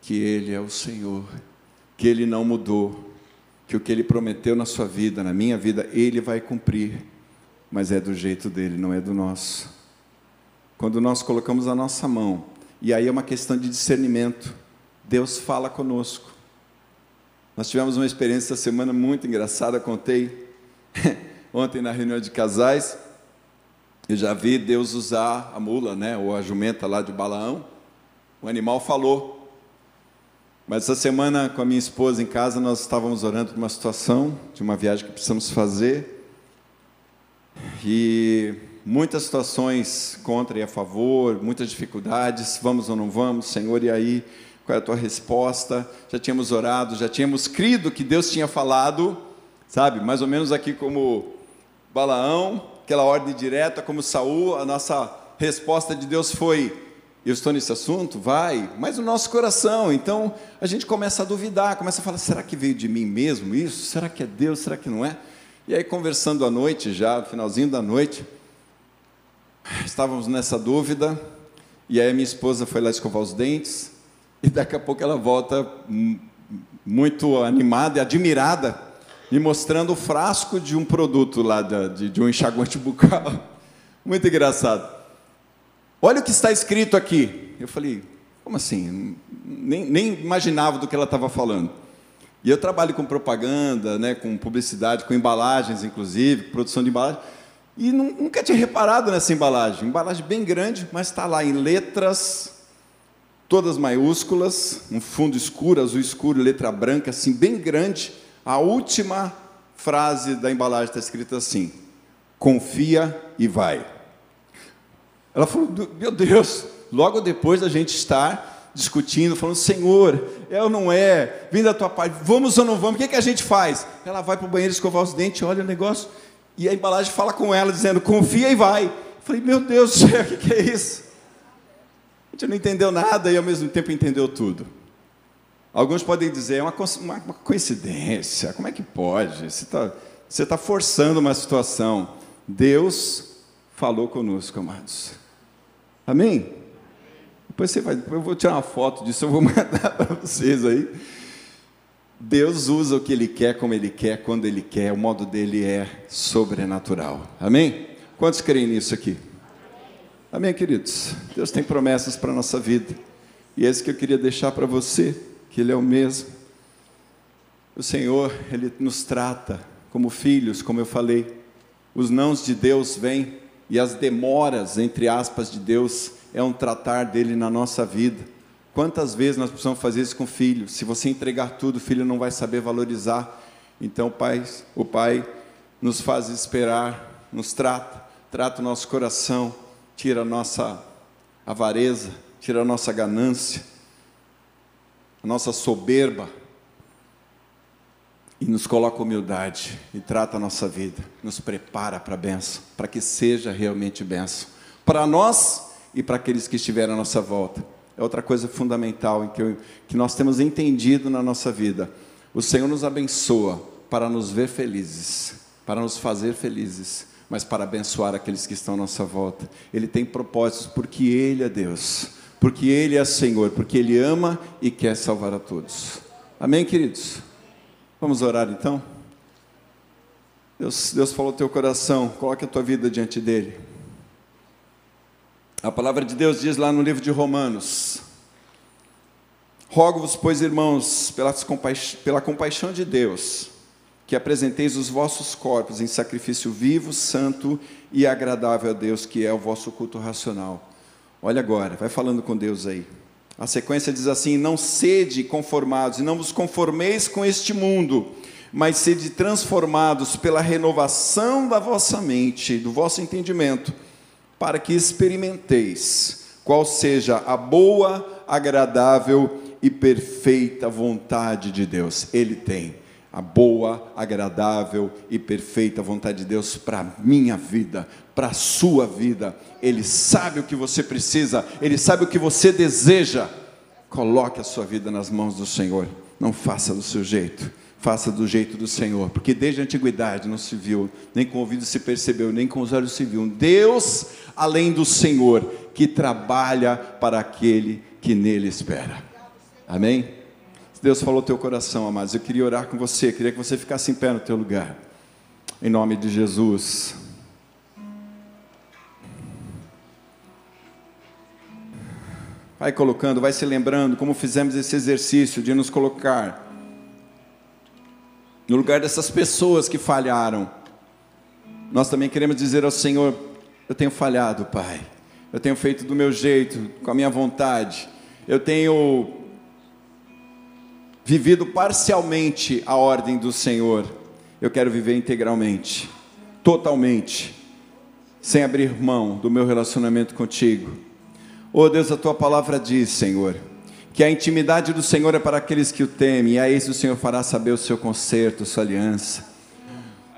que Ele é o Senhor, que Ele não mudou, que o que Ele prometeu na sua vida, na minha vida, Ele vai cumprir, mas é do jeito dele, não é do nosso. Quando nós colocamos a nossa mão, e aí é uma questão de discernimento, Deus fala conosco. Nós tivemos uma experiência essa semana muito engraçada, contei ontem na reunião de casais. Eu já vi Deus usar a mula, né, ou a jumenta lá de Balaão. O animal falou. Mas essa semana, com a minha esposa em casa, nós estávamos orando de uma situação, de uma viagem que precisamos fazer. E muitas situações contra e a favor, muitas dificuldades, vamos ou não vamos, Senhor, e aí, qual é a tua resposta? Já tínhamos orado, já tínhamos crido que Deus tinha falado, sabe, mais ou menos aqui como Balaão, aquela ordem direta como Saul, a nossa resposta de Deus foi: eu estou nesse assunto, vai, mas o nosso coração. Então a gente começa a duvidar, começa a falar: será que veio de mim mesmo isso? Será que é Deus? Será que não é? E aí, conversando à noite, já, no finalzinho da noite, estávamos nessa dúvida, e aí minha esposa foi lá escovar os dentes, e daqui a pouco ela volta muito animada e admirada me mostrando o frasco de um produto lá, de, de um enxaguante bucal. Muito engraçado. Olha o que está escrito aqui. Eu falei, como assim? Nem, nem imaginava do que ela estava falando. E eu trabalho com propaganda, né, com publicidade, com embalagens, inclusive, produção de embalagem. E nunca tinha reparado nessa embalagem. Embalagem bem grande, mas está lá em letras, todas maiúsculas, um fundo escuro, azul escuro, letra branca, assim, bem grande a última frase da embalagem está escrita assim: confia e vai. Ela falou: meu Deus, logo depois da gente estar discutindo, falando: Senhor, é ou não é? Vem da tua parte, vamos ou não vamos? O que, que a gente faz? Ela vai para o banheiro escovar os dentes, olha o negócio, e a embalagem fala com ela, dizendo: confia e vai. Eu falei: Meu Deus do céu, o que, que é isso? A gente não entendeu nada e ao mesmo tempo entendeu tudo. Alguns podem dizer: é uma, uma, uma coincidência, como é que pode? Você está você tá forçando uma situação. Deus falou conosco, amados. Amém? Depois você vai, eu vou tirar uma foto disso, eu vou mandar para vocês aí. Deus usa o que Ele quer, como Ele quer, quando Ele quer, o modo dele é sobrenatural. Amém? Quantos creem nisso aqui? Amém, queridos? Deus tem promessas para a nossa vida. E esse que eu queria deixar para você, que Ele é o mesmo. O Senhor, Ele nos trata como filhos, como eu falei. Os nãos de Deus vêm e as demoras, entre aspas, de Deus é um tratar dele na nossa vida. Quantas vezes nós precisamos fazer isso com o filho? Se você entregar tudo, o filho não vai saber valorizar. Então, pai, o pai nos faz esperar, nos trata, trata o nosso coração, tira a nossa avareza, tira a nossa ganância, a nossa soberba, e nos coloca humildade e trata a nossa vida, nos prepara para a benção, para que seja realmente benção, para nós e para aqueles que estiverem à nossa volta. É outra coisa fundamental em que, eu, que nós temos entendido na nossa vida. O Senhor nos abençoa para nos ver felizes, para nos fazer felizes, mas para abençoar aqueles que estão à nossa volta. Ele tem propósitos porque Ele é Deus, porque Ele é Senhor, porque Ele ama e quer salvar a todos. Amém, queridos? Vamos orar então? Deus, Deus falou teu coração, coloque a tua vida diante dele. A palavra de Deus diz lá no livro de Romanos: Rogo-vos, pois, irmãos, pela compaixão de Deus, que apresenteis os vossos corpos em sacrifício vivo, santo e agradável a Deus, que é o vosso culto racional. Olha agora, vai falando com Deus aí. A sequência diz assim: Não sede conformados, e não vos conformeis com este mundo, mas sede transformados pela renovação da vossa mente, do vosso entendimento para que experimenteis qual seja a boa, agradável e perfeita vontade de Deus. Ele tem a boa, agradável e perfeita vontade de Deus para a minha vida, para a sua vida. Ele sabe o que você precisa, ele sabe o que você deseja. Coloque a sua vida nas mãos do Senhor. Não faça do seu jeito faça do jeito do Senhor, porque desde a antiguidade não se viu, nem com o ouvido se percebeu, nem com os olhos se viu um Deus além do Senhor que trabalha para aquele que nele espera. Amém? Deus falou teu coração, amados. Eu queria orar com você, queria que você ficasse em pé no teu lugar. Em nome de Jesus. Vai colocando, vai se lembrando como fizemos esse exercício de nos colocar no lugar dessas pessoas que falharam, nós também queremos dizer ao Senhor: Eu tenho falhado, Pai. Eu tenho feito do meu jeito, com a minha vontade. Eu tenho vivido parcialmente a ordem do Senhor. Eu quero viver integralmente, totalmente, sem abrir mão do meu relacionamento contigo. Oh Deus, a tua palavra diz, Senhor, que a intimidade do Senhor é para aqueles que o temem, e a esse o Senhor fará saber o seu conserto, sua aliança.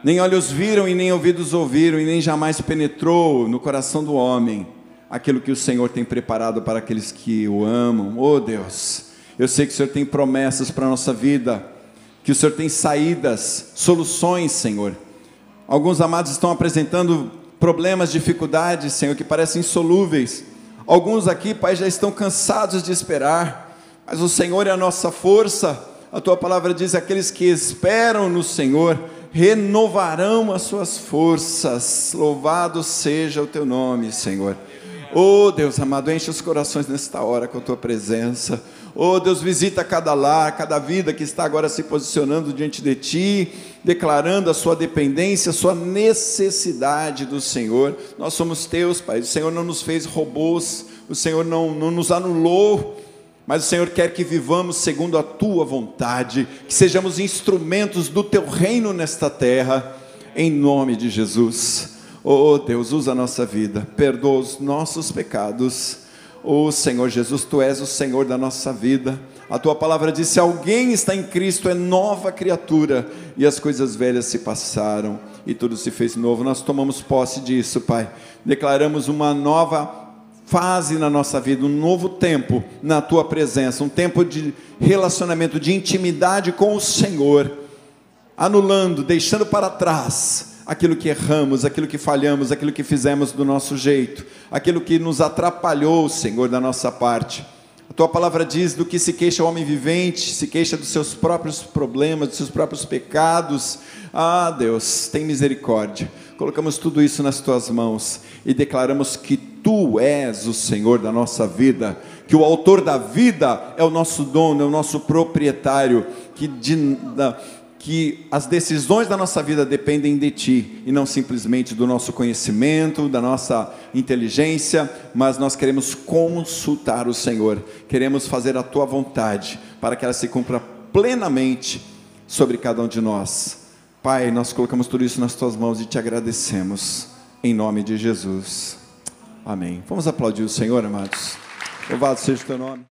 Nem olhos viram e nem ouvidos ouviram, e nem jamais penetrou no coração do homem aquilo que o Senhor tem preparado para aqueles que o amam. Oh Deus, eu sei que o Senhor tem promessas para a nossa vida, que o Senhor tem saídas, soluções, Senhor. Alguns amados estão apresentando problemas, dificuldades, Senhor, que parecem insolúveis. Alguns aqui, Pai, já estão cansados de esperar, mas o Senhor é a nossa força. A tua palavra diz: aqueles que esperam no Senhor renovarão as suas forças. Louvado seja o teu nome, Senhor. Oh Deus amado, enche os corações nesta hora com a tua presença. Oh Deus, visita cada lar, cada vida que está agora se posicionando diante de ti, declarando a sua dependência, a sua necessidade do Senhor. Nós somos teus, Pai. O Senhor não nos fez robôs, o Senhor não, não nos anulou, mas o Senhor quer que vivamos segundo a tua vontade, que sejamos instrumentos do teu reino nesta terra, em nome de Jesus. Oh Deus, usa a nossa vida, perdoa os nossos pecados Oh Senhor Jesus, tu és o Senhor da nossa vida. A tua palavra diz: se alguém está em Cristo, é nova criatura, e as coisas velhas se passaram e tudo se fez novo. Nós tomamos posse disso, Pai. Declaramos uma nova fase na nossa vida, um novo tempo na tua presença, um tempo de relacionamento, de intimidade com o Senhor, anulando, deixando para trás aquilo que erramos, aquilo que falhamos, aquilo que fizemos do nosso jeito, aquilo que nos atrapalhou, Senhor, da nossa parte. A tua palavra diz: do que se queixa o homem vivente, se queixa dos seus próprios problemas, dos seus próprios pecados. Ah, Deus, tem misericórdia. Colocamos tudo isso nas tuas mãos e declaramos que tu és o Senhor da nossa vida, que o autor da vida é o nosso dono, é o nosso proprietário, que, de, da, que as decisões da nossa vida dependem de ti e não simplesmente do nosso conhecimento, da nossa inteligência, mas nós queremos consultar o Senhor, queremos fazer a tua vontade para que ela se cumpra plenamente sobre cada um de nós. Pai, nós colocamos tudo isso nas tuas mãos e te agradecemos, em nome de Jesus. Amém. Vamos aplaudir o Senhor, amados. Louvado seja o teu nome.